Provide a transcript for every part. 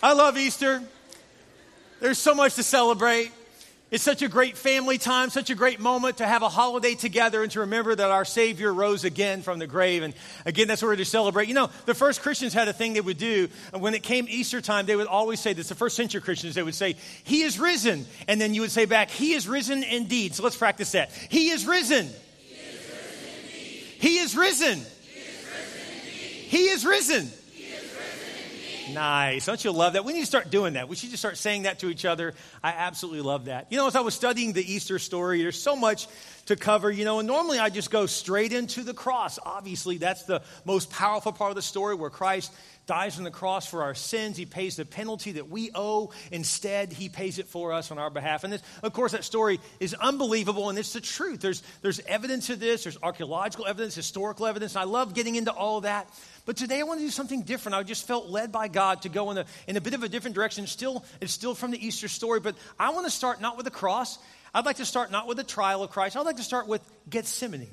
I love Easter. There's so much to celebrate. It's such a great family time, such a great moment to have a holiday together and to remember that our Savior rose again from the grave. And again, that's what we're to celebrate. You know, the first Christians had a thing they would do. When it came Easter time, they would always say this. The first century Christians, they would say, He is risen. And then you would say back, He is risen indeed. So let's practice that. He is risen. He is risen. He is risen. Nice. Don't you love that? We need to start doing that. We should just start saying that to each other. I absolutely love that. You know, as I was studying the Easter story, there's so much to cover, you know, and normally I just go straight into the cross. Obviously, that's the most powerful part of the story where Christ dies on the cross for our sins. He pays the penalty that we owe. Instead, he pays it for us on our behalf. And this, of course, that story is unbelievable, and it's the truth. There's, there's evidence of this, there's archaeological evidence, historical evidence. I love getting into all that. But today I want to do something different. I just felt led by God to go in a, in a bit of a different direction. Still, it's still from the Easter story, but I want to start not with the cross. I'd like to start not with the trial of Christ. I'd like to start with Gethsemane.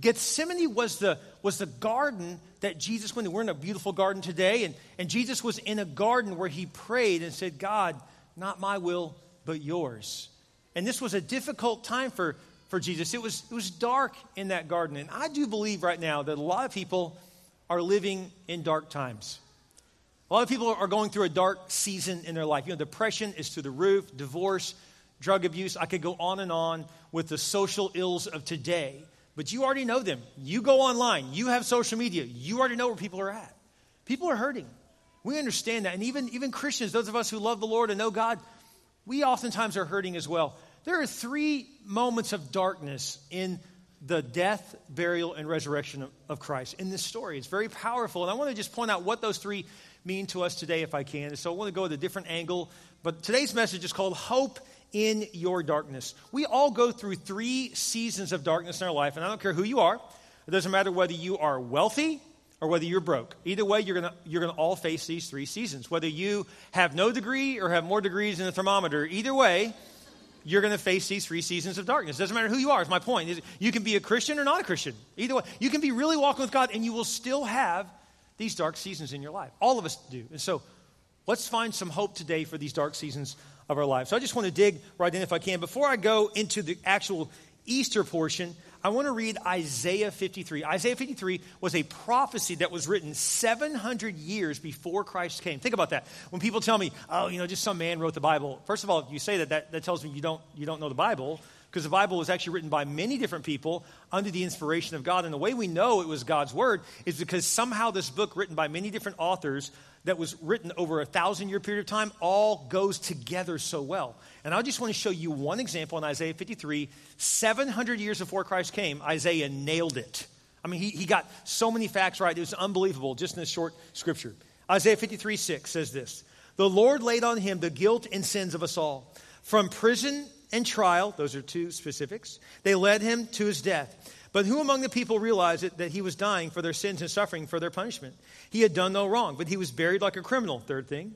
Gethsemane was the, was the garden that Jesus went to. We're in a beautiful garden today, and, and Jesus was in a garden where he prayed and said, God, not my will, but yours. And this was a difficult time for, for Jesus. It was, it was dark in that garden. And I do believe right now that a lot of people are living in dark times. A lot of people are going through a dark season in their life. You know, depression is through the roof, divorce, drug abuse. I could go on and on with the social ills of today, but you already know them. You go online, you have social media, you already know where people are at. People are hurting. We understand that. And even, even Christians, those of us who love the Lord and know God, we oftentimes are hurting as well. There are three moments of darkness in the death, burial, and resurrection of, Christ in this story. It's very powerful. And I want to just point out what those three mean to us today, if I can. So I want to go with a different angle. But today's message is called Hope in Your Darkness. We all go through three seasons of darkness in our life, and I don't care who you are. It doesn't matter whether you are wealthy or whether you're broke. Either way, you're going you're gonna all face these three seasons. Whether you have no degree or have more degrees than a thermometer, either way, you're going to face these three seasons of darkness. It Doesn't matter who you are, is my point. You can be a Christian or not a Christian. Either way, you can be really walking with God and you will still have these dark seasons in your life. All of us do. And so let's find some hope today for these dark seasons of our lives. So I just want to dig right in if I can. Before I go into the actual Easter portion, I want to read Isaiah 53. Isaiah 53 was a prophecy that was written 700 years before Christ came. Think about that. When people tell me, oh, you know, just some man wrote the Bible, first of all, if you say that, that, that tells me you don't, you don't know the Bible because the Bible was actually written by many different people under the inspiration of God. And the way we know it was God's word is because somehow this book, written by many different authors, that was written over a thousand year period of time all goes together so well. And I just want to show you one example in Isaiah 53. 700 years before Christ came, Isaiah nailed it. I mean, he, he got so many facts right. It was unbelievable just in this short scripture. Isaiah 53 6 says this The Lord laid on him the guilt and sins of us all. From prison and trial, those are two specifics, they led him to his death. But who among the people realized it, that he was dying for their sins and suffering for their punishment? He had done no wrong, but he was buried like a criminal, third thing.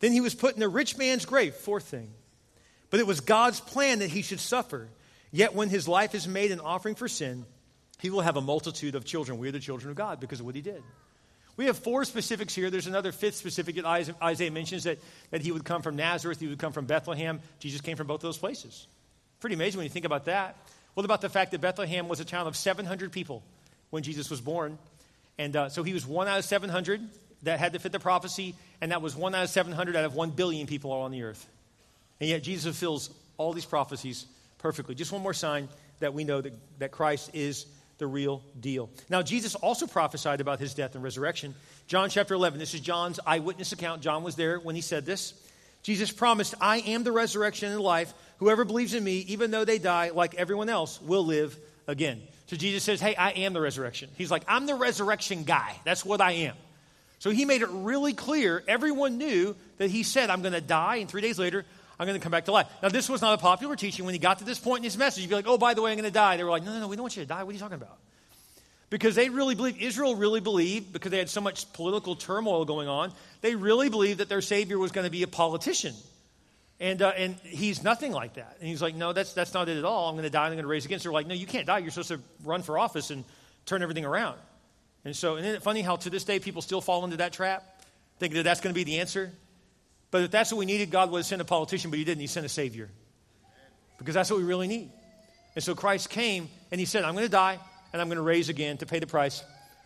Then he was put in a rich man's grave, fourth thing. But it was God's plan that he should suffer. Yet when his life is made an offering for sin, he will have a multitude of children. We are the children of God because of what he did. We have four specifics here. There's another fifth specific that Isaiah mentions that, that he would come from Nazareth, he would come from Bethlehem. Jesus came from both of those places. Pretty amazing when you think about that. What about the fact that Bethlehem was a town of 700 people when Jesus was born? And uh, so he was one out of 700 that had to fit the prophecy, and that was one out of 700 out of 1 billion people on the earth. And yet Jesus fulfills all these prophecies perfectly. Just one more sign that we know that, that Christ is the real deal. Now, Jesus also prophesied about his death and resurrection. John chapter 11, this is John's eyewitness account. John was there when he said this. Jesus promised, I am the resurrection and the life. Whoever believes in me, even though they die like everyone else, will live again. So Jesus says, Hey, I am the resurrection. He's like, I'm the resurrection guy. That's what I am. So he made it really clear. Everyone knew that he said, I'm going to die, and three days later, I'm going to come back to life. Now, this was not a popular teaching. When he got to this point in his message, he'd be like, Oh, by the way, I'm going to die. They were like, No, no, no, we don't want you to die. What are you talking about? Because they really believed, Israel really believed, because they had so much political turmoil going on, they really believed that their Savior was going to be a politician. And, uh, and he's nothing like that. And he's like, no, that's, that's not it at all. I'm going to die and I'm going to raise again. So they're like, no, you can't die. You're supposed to run for office and turn everything around. And so, isn't it funny how to this day people still fall into that trap, thinking that that's going to be the answer? But if that's what we needed, God would have sent a politician, but He didn't. He sent a Savior. Because that's what we really need. And so Christ came and He said, I'm going to die and I'm going to raise again to pay the price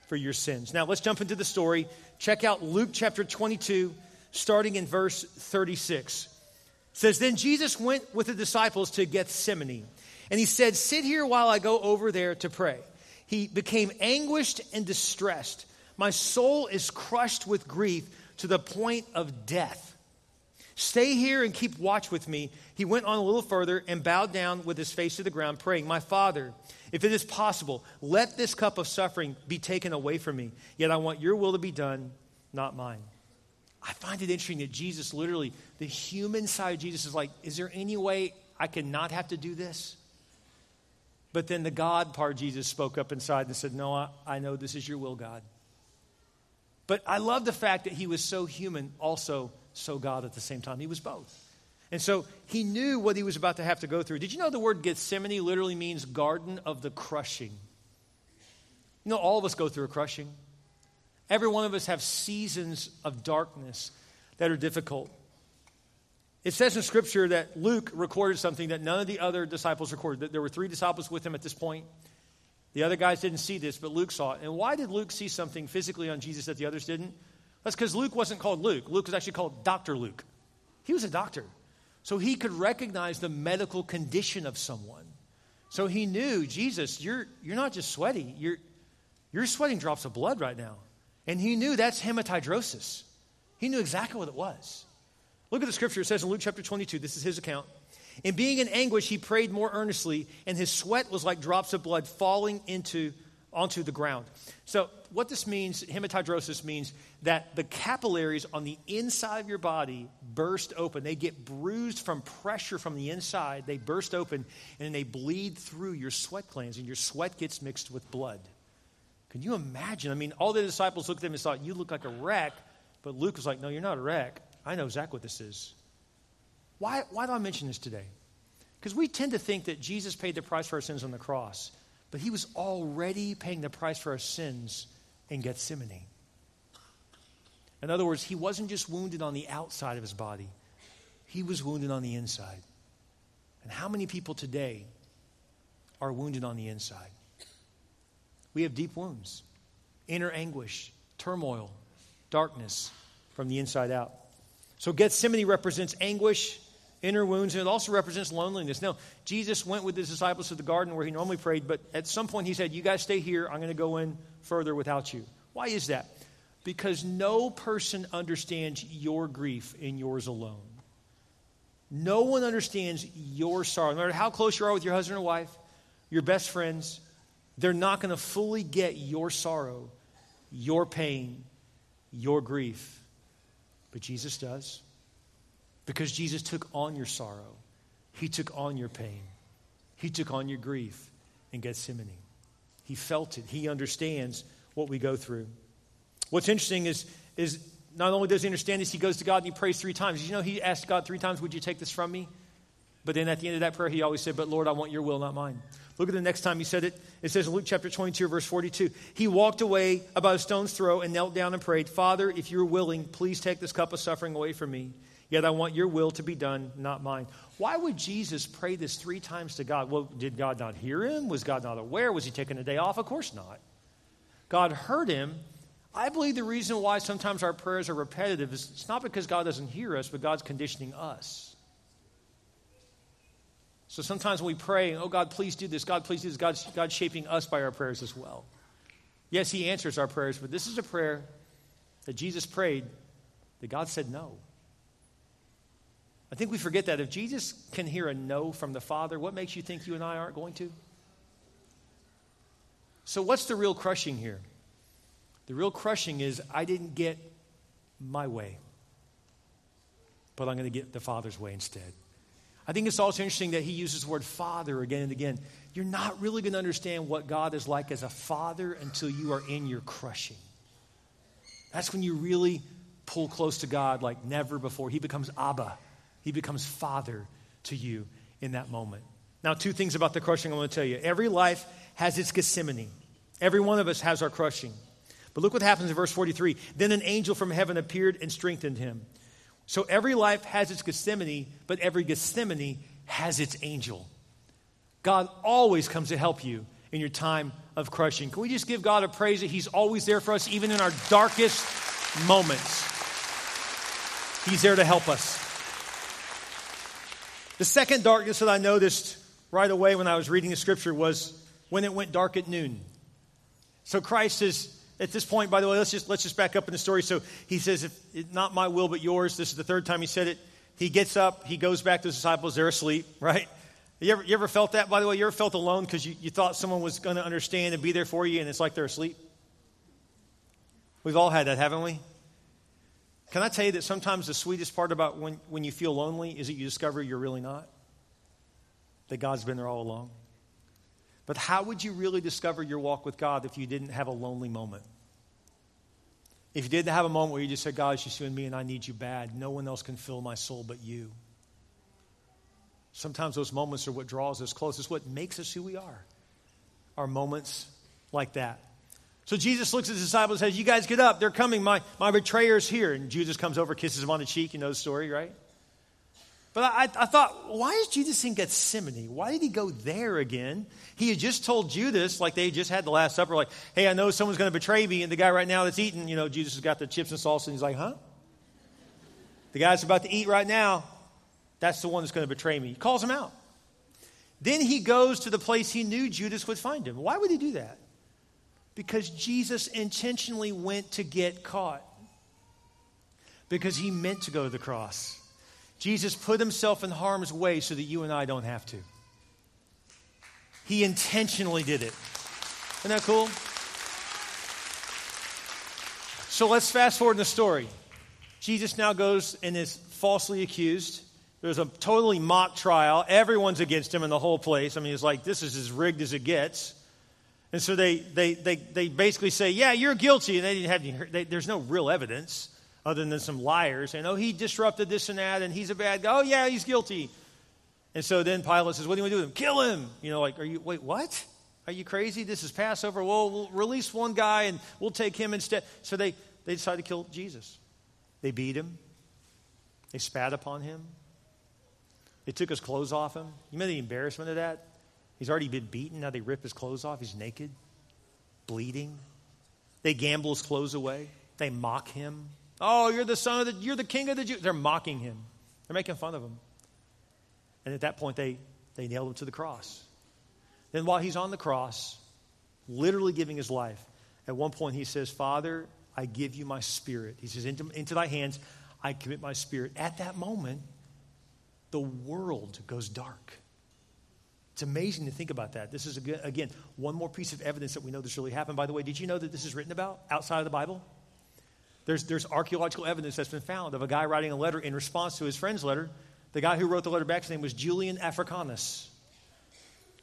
for your sins. Now let's jump into the story. Check out Luke chapter 22, starting in verse 36. Says, Then Jesus went with the disciples to Gethsemane, and he said, Sit here while I go over there to pray. He became anguished and distressed. My soul is crushed with grief to the point of death. Stay here and keep watch with me. He went on a little further and bowed down with his face to the ground, praying, My Father, if it is possible, let this cup of suffering be taken away from me. Yet I want your will to be done, not mine. I find it interesting that Jesus literally, the human side of Jesus is like, Is there any way I can not have to do this? But then the God part, Jesus spoke up inside and said, No, I, I know this is your will, God. But I love the fact that he was so human, also so God at the same time. He was both. And so he knew what he was about to have to go through. Did you know the word Gethsemane literally means garden of the crushing? You know, all of us go through a crushing. Every one of us have seasons of darkness that are difficult. It says in Scripture that Luke recorded something that none of the other disciples recorded. that There were three disciples with him at this point. The other guys didn't see this, but Luke saw it. And why did Luke see something physically on Jesus that the others didn't? That's because Luke wasn't called Luke. Luke was actually called Dr. Luke. He was a doctor. So he could recognize the medical condition of someone. So he knew, Jesus, you're, you're not just sweaty, you're, you're sweating drops of blood right now. And he knew that's hematidrosis. He knew exactly what it was. Look at the scripture. It says in Luke chapter 22, this is his account. In being in anguish, he prayed more earnestly, and his sweat was like drops of blood falling into onto the ground. So, what this means, hematidrosis means that the capillaries on the inside of your body burst open. They get bruised from pressure from the inside. They burst open and they bleed through your sweat glands, and your sweat gets mixed with blood. Can you imagine? I mean, all the disciples looked at him and thought, You look like a wreck. But Luke was like, No, you're not a wreck. I know exactly what this is. Why, why do I mention this today? Because we tend to think that Jesus paid the price for our sins on the cross but he was already paying the price for our sins in Gethsemane. In other words, he wasn't just wounded on the outside of his body, he was wounded on the inside. And how many people today are wounded on the inside? We have deep wounds, inner anguish, turmoil, darkness from the inside out. So Gethsemane represents anguish inner wounds, and it also represents loneliness. Now, Jesus went with his disciples to the garden where he normally prayed, but at some point he said, You guys stay here. I'm going to go in further without you. Why is that? Because no person understands your grief in yours alone. No one understands your sorrow. No matter how close you are with your husband or wife, your best friends, they're not going to fully get your sorrow, your pain, your grief. But Jesus does. Because Jesus took on your sorrow, He took on your pain, He took on your grief in Gethsemane. He felt it, He understands what we go through. What's interesting is, is not only does he understand this, he goes to God and he prays three times. You know, he asked God three times, Would you take this from me? But then at the end of that prayer, he always said, But Lord, I want your will, not mine. Look at the next time he said it. It says in Luke chapter 22, verse 42. He walked away about a stone's throw and knelt down and prayed, Father, if you're willing, please take this cup of suffering away from me. Yet I want your will to be done, not mine. Why would Jesus pray this three times to God? Well, did God not hear him? Was God not aware? Was he taking a day off? Of course not. God heard him. I believe the reason why sometimes our prayers are repetitive is it's not because God doesn't hear us, but God's conditioning us. So sometimes when we pray, oh God, please do this, God, please do this, God's, God's shaping us by our prayers as well. Yes, He answers our prayers, but this is a prayer that Jesus prayed that God said no. I think we forget that. If Jesus can hear a no from the Father, what makes you think you and I aren't going to? So, what's the real crushing here? The real crushing is I didn't get my way, but I'm going to get the Father's way instead. I think it's also interesting that he uses the word father again and again. You're not really going to understand what God is like as a father until you are in your crushing. That's when you really pull close to God like never before. He becomes Abba. He becomes father to you in that moment. Now, two things about the crushing I want to tell you. Every life has its Gethsemane. Every one of us has our crushing. But look what happens in verse 43. Then an angel from heaven appeared and strengthened him. So every life has its Gethsemane, but every Gethsemane has its angel. God always comes to help you in your time of crushing. Can we just give God a praise that He's always there for us, even in our darkest moments? He's there to help us. The second darkness that I noticed right away when I was reading the scripture was when it went dark at noon. So Christ is at this point, by the way, let's just let's just back up in the story. So he says, if not my will but yours, this is the third time he said it. He gets up, he goes back to his disciples, they're asleep, right? You ever, you ever felt that, by the way? You ever felt alone because you, you thought someone was going to understand and be there for you, and it's like they're asleep? We've all had that, haven't we? Can I tell you that sometimes the sweetest part about when, when you feel lonely is that you discover you're really not? That God's been there all along? But how would you really discover your walk with God if you didn't have a lonely moment? If you didn't have a moment where you just said, God, it's just you and me, and I need you bad, no one else can fill my soul but you. Sometimes those moments are what draws us close. It's what makes us who we are. Our moments like that. So Jesus looks at his disciples and says, You guys get up. They're coming. My, my betrayer's here. And Judas comes over, kisses him on the cheek. You know the story, right? But I, I thought, why is Jesus in Gethsemane? Why did he go there again? He had just told Judas, like they just had the Last Supper, like, hey, I know someone's going to betray me. And the guy right now that's eating, you know, Jesus has got the chips and salsa. And he's like, huh? The guy's about to eat right now. That's the one that's going to betray me. He calls him out. Then he goes to the place he knew Judas would find him. Why would he do that? Because Jesus intentionally went to get caught. Because he meant to go to the cross. Jesus put himself in harm's way so that you and I don't have to. He intentionally did it. Isn't that cool? So let's fast forward in the story. Jesus now goes and is falsely accused. There's a totally mock trial. Everyone's against him in the whole place. I mean, it's like this is as rigged as it gets. And so they, they, they, they basically say, Yeah, you're guilty. And they didn't have any, they, there's no real evidence other than some liars saying, oh, he disrupted this and that, and he's a bad guy. Oh, yeah, he's guilty. And so then Pilate says, what do you want to do with him? Kill him. You know, like, are you, wait, what? Are you crazy? This is Passover. Well, we'll release one guy and we'll take him instead. So they, they decide to kill Jesus. They beat him. They spat upon him. They took his clothes off him. You know the embarrassment of that? He's already been beaten. Now they rip his clothes off. He's naked, bleeding. They gamble his clothes away. They mock him. Oh, you're the son of the, you're the king of the Jews. They're mocking him. They're making fun of him. And at that point, they, they nailed him to the cross. Then while he's on the cross, literally giving his life, at one point he says, Father, I give you my spirit. He says, into, into thy hands I commit my spirit. At that moment, the world goes dark. It's amazing to think about that. This is, again, one more piece of evidence that we know this really happened. By the way, did you know that this is written about outside of the Bible? There's, there's archaeological evidence that's been found of a guy writing a letter in response to his friend's letter. The guy who wrote the letter back, his name was Julian Africanus.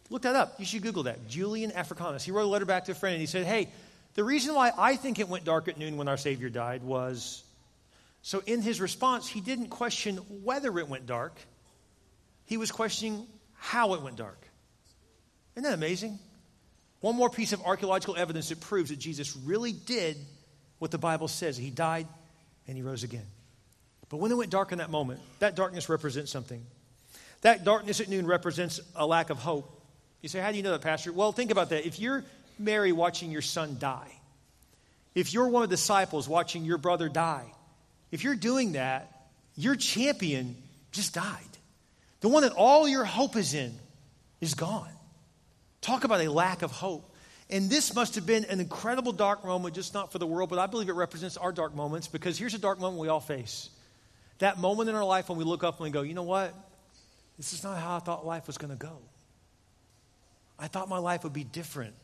Look that up. You should Google that. Julian Africanus. He wrote a letter back to a friend and he said, Hey, the reason why I think it went dark at noon when our Savior died was so in his response, he didn't question whether it went dark, he was questioning how it went dark. Isn't that amazing? One more piece of archaeological evidence that proves that Jesus really did what the Bible says. He died and he rose again. But when it went dark in that moment, that darkness represents something. That darkness at noon represents a lack of hope. You say, How do you know that, Pastor? Well, think about that. If you're Mary watching your son die, if you're one of the disciples watching your brother die, if you're doing that, your champion just died. The one that all your hope is in is gone. Talk about a lack of hope. And this must have been an incredible dark moment, just not for the world, but I believe it represents our dark moments because here's a dark moment we all face. That moment in our life when we look up and we go, you know what? This is not how I thought life was going to go. I thought my life would be different.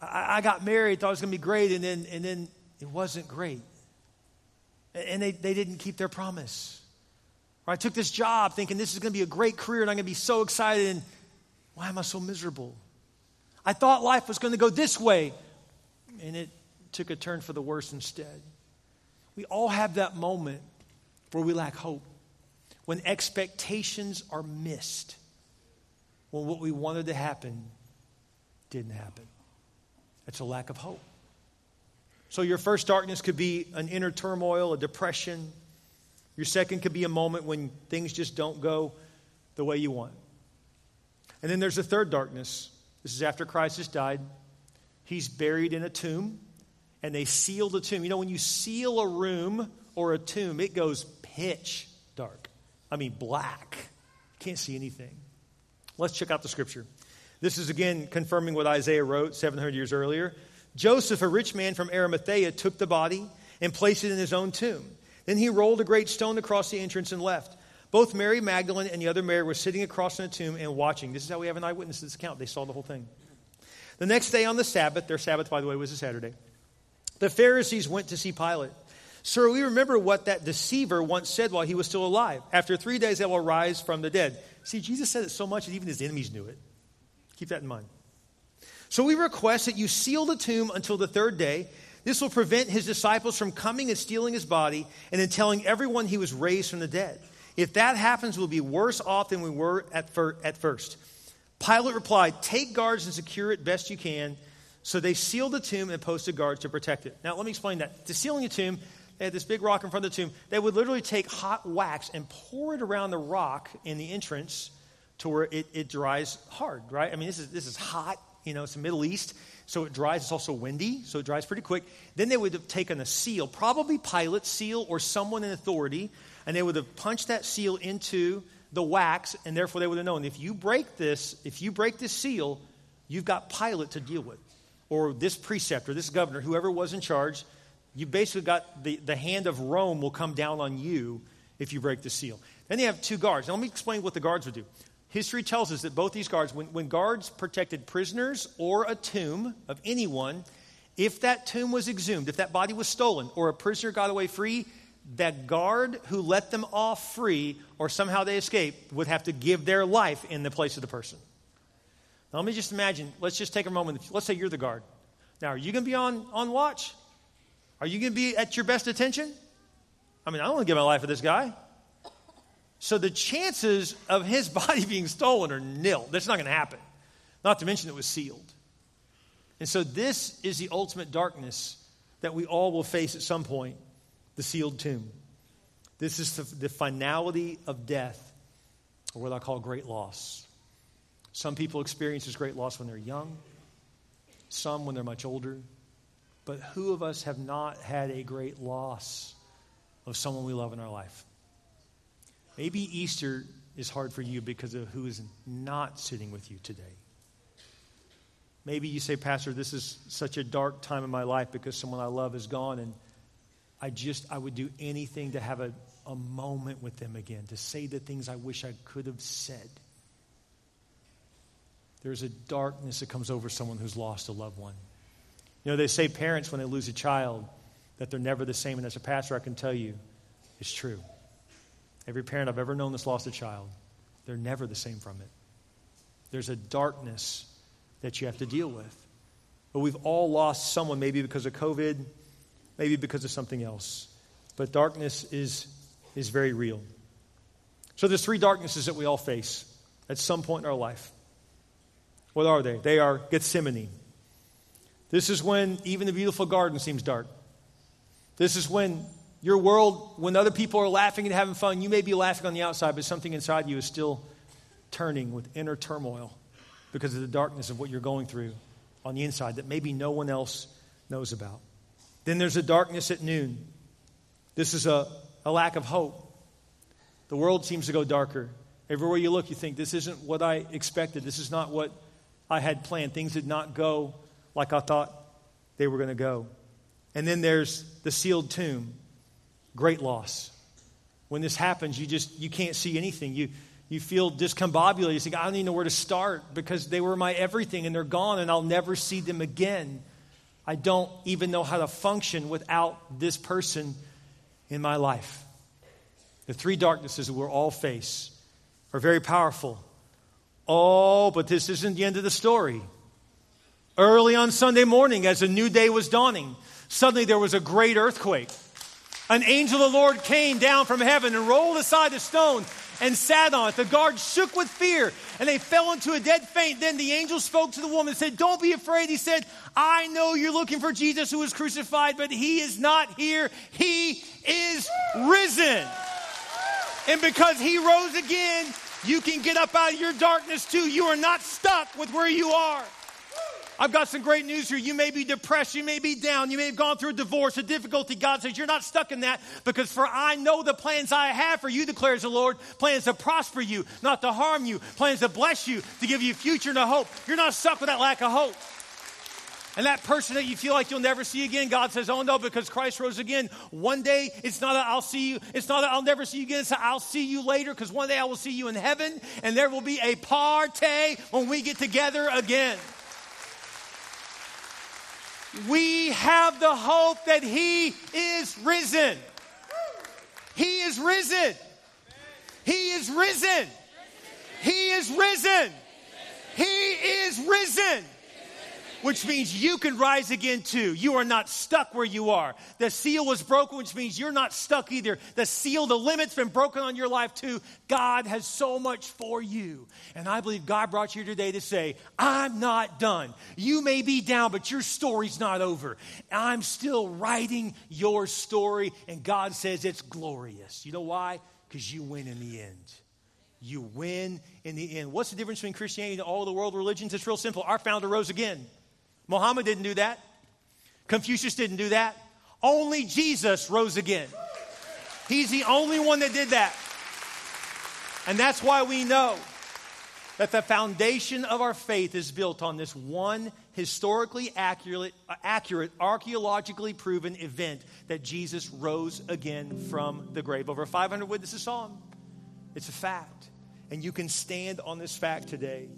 I, I got married, thought it was going to be great, and then, and then it wasn't great. And they, they didn't keep their promise. Or I took this job thinking this is going to be a great career and I'm going to be so excited, and why am I so miserable? I thought life was going to go this way, and it took a turn for the worse instead. We all have that moment where we lack hope, when expectations are missed, when what we wanted to happen didn't happen. It's a lack of hope. So, your first darkness could be an inner turmoil, a depression. Your second could be a moment when things just don't go the way you want. And then there's a third darkness. This is after Christ has died. He's buried in a tomb, and they seal the tomb. You know, when you seal a room or a tomb, it goes pitch dark. I mean, black. Can't see anything. Let's check out the scripture. This is again confirming what Isaiah wrote 700 years earlier. Joseph, a rich man from Arimathea, took the body and placed it in his own tomb. Then he rolled a great stone across the entrance and left. Both Mary Magdalene and the other Mary were sitting across from the tomb and watching. This is how we have an eyewitness account. They saw the whole thing. The next day on the Sabbath, their Sabbath, by the way, was a Saturday, the Pharisees went to see Pilate. Sir, we remember what that deceiver once said while he was still alive. After three days, I will rise from the dead. See, Jesus said it so much that even his enemies knew it. Keep that in mind. So we request that you seal the tomb until the third day. This will prevent his disciples from coming and stealing his body and then telling everyone he was raised from the dead. If that happens, we'll be worse off than we were at, fir- at first. Pilate replied, Take guards and secure it best you can. So they sealed the tomb and posted guards to protect it. Now, let me explain that. To sealing a tomb, they had this big rock in front of the tomb. They would literally take hot wax and pour it around the rock in the entrance to where it, it dries hard, right? I mean, this is, this is hot, you know, it's the Middle East, so it dries. It's also windy, so it dries pretty quick. Then they would have taken a seal, probably Pilate's seal or someone in authority, and they would have punched that seal into the wax, and therefore they would have known if you break this, if you break this seal, you've got Pilate to deal with. Or this preceptor, this governor, whoever was in charge, you basically got the, the hand of Rome will come down on you if you break the seal. Then they have two guards. Now, let me explain what the guards would do. History tells us that both these guards, when, when guards protected prisoners or a tomb of anyone, if that tomb was exhumed, if that body was stolen, or a prisoner got away free, that guard who let them off free or somehow they escaped would have to give their life in the place of the person. Now, let me just imagine, let's just take a moment. Let's say you're the guard. Now, are you going to be on, on watch? Are you going to be at your best attention? I mean, I don't want to give my life for this guy. So the chances of his body being stolen are nil. That's not going to happen. Not to mention it was sealed. And so this is the ultimate darkness that we all will face at some point the sealed tomb. This is the, the finality of death, or what I call great loss. Some people experience this great loss when they're young, some when they're much older. But who of us have not had a great loss of someone we love in our life? Maybe Easter is hard for you because of who is not sitting with you today. Maybe you say, Pastor, this is such a dark time in my life because someone I love is gone and I just, I would do anything to have a, a moment with them again, to say the things I wish I could have said. There's a darkness that comes over someone who's lost a loved one. You know, they say parents, when they lose a child, that they're never the same. And as a pastor, I can tell you it's true. Every parent I've ever known that's lost a child, they're never the same from it. There's a darkness that you have to deal with. But we've all lost someone, maybe because of COVID, maybe because of something else. But darkness is, is very real. So there's three darknesses that we all face at some point in our life. What are they? They are Gethsemane. This is when even the beautiful garden seems dark. This is when your world, when other people are laughing and having fun, you may be laughing on the outside, but something inside you is still turning with inner turmoil because of the darkness of what you're going through on the inside that maybe no one else knows about. Then there's a darkness at noon. This is a, a lack of hope. The world seems to go darker. Everywhere you look, you think, this isn't what I expected. This is not what I had planned. Things did not go like I thought they were going to go. And then there's the sealed tomb. Great loss. When this happens, you just you can't see anything. You you feel discombobulated. You think, I don't even know where to start because they were my everything and they're gone and I'll never see them again. I don't even know how to function without this person in my life. The three darknesses that we'll all face are very powerful. Oh, but this isn't the end of the story. Early on Sunday morning, as a new day was dawning, suddenly there was a great earthquake. An angel of the Lord came down from heaven and rolled aside the stone and sat on it. The guards shook with fear and they fell into a dead faint. Then the angel spoke to the woman and said, Don't be afraid. He said, I know you're looking for Jesus who was crucified, but he is not here. He is risen. And because he rose again, you can get up out of your darkness too. You are not stuck with where you are. I've got some great news here. You may be depressed. You may be down. You may have gone through a divorce, a difficulty. God says, You're not stuck in that because for I know the plans I have for you, declares the Lord. Plans to prosper you, not to harm you. Plans to bless you, to give you a future and a hope. You're not stuck with that lack of hope. And that person that you feel like you'll never see again, God says, Oh no, because Christ rose again. One day, it's not that I'll see you, it's not I'll never see you again, it's that I'll see you later, because one day I will see you in heaven, and there will be a party when we get together again. We have the hope that He is risen. He is risen. He is risen. He is risen. He is risen which means you can rise again too. You are not stuck where you are. The seal was broken, which means you're not stuck either. The seal, the limit's been broken on your life too. God has so much for you. And I believe God brought you here today to say, I'm not done. You may be down, but your story's not over. I'm still writing your story, and God says it's glorious. You know why? Because you win in the end. You win in the end. What's the difference between Christianity and all the world religions? It's real simple. Our founder rose again. Muhammad didn't do that. Confucius didn't do that. Only Jesus rose again. He's the only one that did that. And that's why we know that the foundation of our faith is built on this one historically accurate, accurate, archaeologically proven event that Jesus rose again from the grave. Over 500 witnesses saw him. It's a fact. And you can stand on this fact today.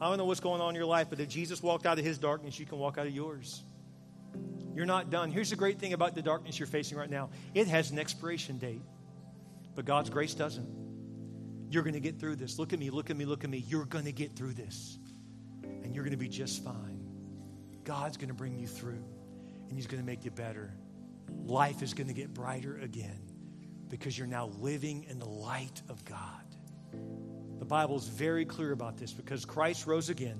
I don't know what's going on in your life, but if Jesus walked out of his darkness, you can walk out of yours. You're not done. Here's the great thing about the darkness you're facing right now it has an expiration date, but God's grace doesn't. You're going to get through this. Look at me, look at me, look at me. You're going to get through this, and you're going to be just fine. God's going to bring you through, and He's going to make you better. Life is going to get brighter again because you're now living in the light of God. The Bible is very clear about this because Christ rose again.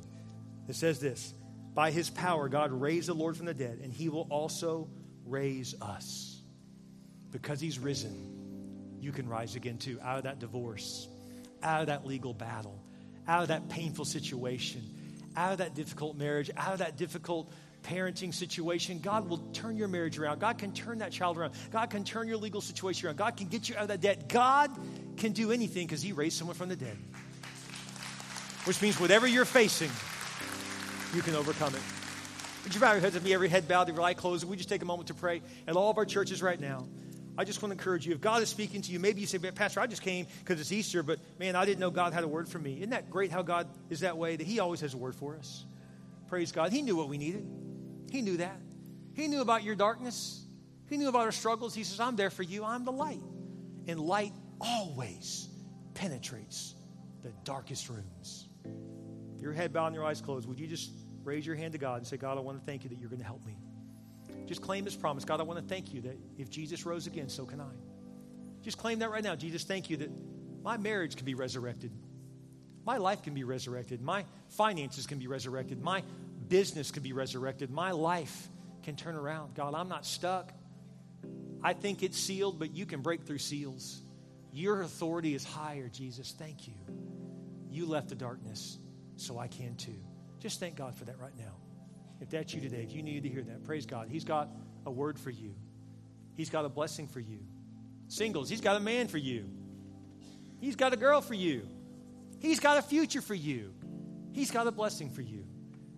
It says this By his power, God raised the Lord from the dead, and he will also raise us. Because he's risen, you can rise again too, out of that divorce, out of that legal battle, out of that painful situation, out of that difficult marriage, out of that difficult parenting situation. God will turn your marriage around. God can turn that child around. God can turn your legal situation around. God can get you out of that debt. God can do anything because He raised someone from the dead. Which means whatever you're facing, you can overcome it. Would you bow your heads with me, every head bowed, every eye closed? We just take a moment to pray at all of our churches right now. I just want to encourage you. If God is speaking to you, maybe you say, Pastor, I just came because it's Easter, but man, I didn't know God had a word for me. Isn't that great how God is that way, that He always has a word for us? Praise God. He knew what we needed. He knew that. He knew about your darkness. He knew about our struggles. He says, I'm there for you. I'm the light. And light always penetrates the darkest rooms. Your head bowed and your eyes closed. Would you just raise your hand to God and say, God, I want to thank you that you're going to help me? Just claim His promise. God, I want to thank you that if Jesus rose again, so can I. Just claim that right now. Jesus, thank you that my marriage can be resurrected. My life can be resurrected. My finances can be resurrected. My business can be resurrected. My life can turn around. God, I'm not stuck. I think it's sealed, but you can break through seals. Your authority is higher, Jesus. Thank you. You left the darkness, so I can too. Just thank God for that right now. If that's you today, if you need to hear that, praise God. He's got a word for you, He's got a blessing for you. Singles, He's got a man for you, He's got a girl for you, He's got a future for you, He's got a blessing for you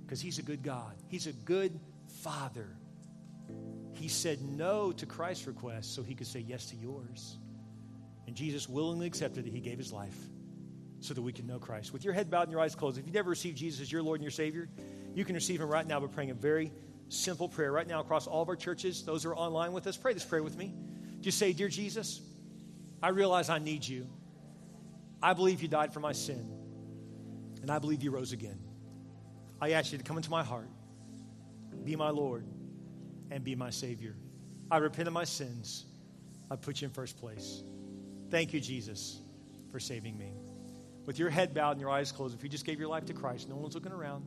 because He's a good God. He's a good Father. He said no to Christ's request so He could say yes to yours. And Jesus willingly accepted that He gave His life so that we can know Christ. With your head bowed and your eyes closed, if you've never received Jesus as your Lord and your Savior, you can receive Him right now by praying a very simple prayer right now across all of our churches. Those who are online with us, pray this prayer with me. Just say, Dear Jesus, I realize I need you. I believe you died for my sin, and I believe you rose again. I ask you to come into my heart, be my Lord, and be my Savior. I repent of my sins. I put you in first place. Thank you, Jesus, for saving me. With your head bowed and your eyes closed, if you just gave your life to Christ, no one's looking around,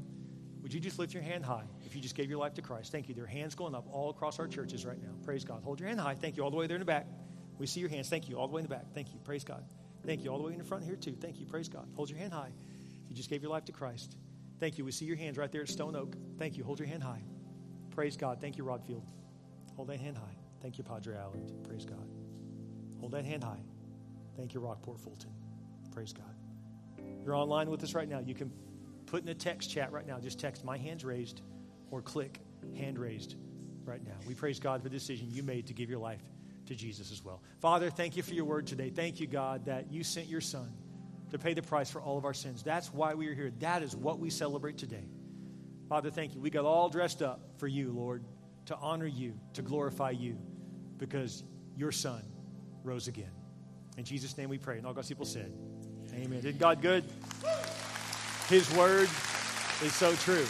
would you just lift your hand high if you just gave your life to Christ? Thank you. There are hands going up all across our churches right now. Praise God. Hold your hand high. Thank you. All the way there in the back. We see your hands. Thank you. All the way in the back. Thank you. Praise God. Thank you. All the way in the front here, too. Thank you. Praise God. Hold your hand high. You just gave your life to Christ. Thank you. We see your hands right there at Stone Oak. Thank you. Hold your hand high. Praise God. Thank you, Rodd Field. Hold that hand high. Thank you, Padre Island. Praise God. Hold that hand high. Thank you, Rockport Fulton. Praise God. You're online with us right now. You can put in a text chat right now. Just text my hands raised or click hand raised right now. We praise God for the decision you made to give your life to Jesus as well. Father, thank you for your word today. Thank you, God, that you sent your son to pay the price for all of our sins. That's why we are here. That is what we celebrate today. Father, thank you. We got all dressed up for you, Lord, to honor you, to glorify you, because your son rose again. In Jesus' name we pray. And all God's people said, Amen. Isn't God good? His word is so true.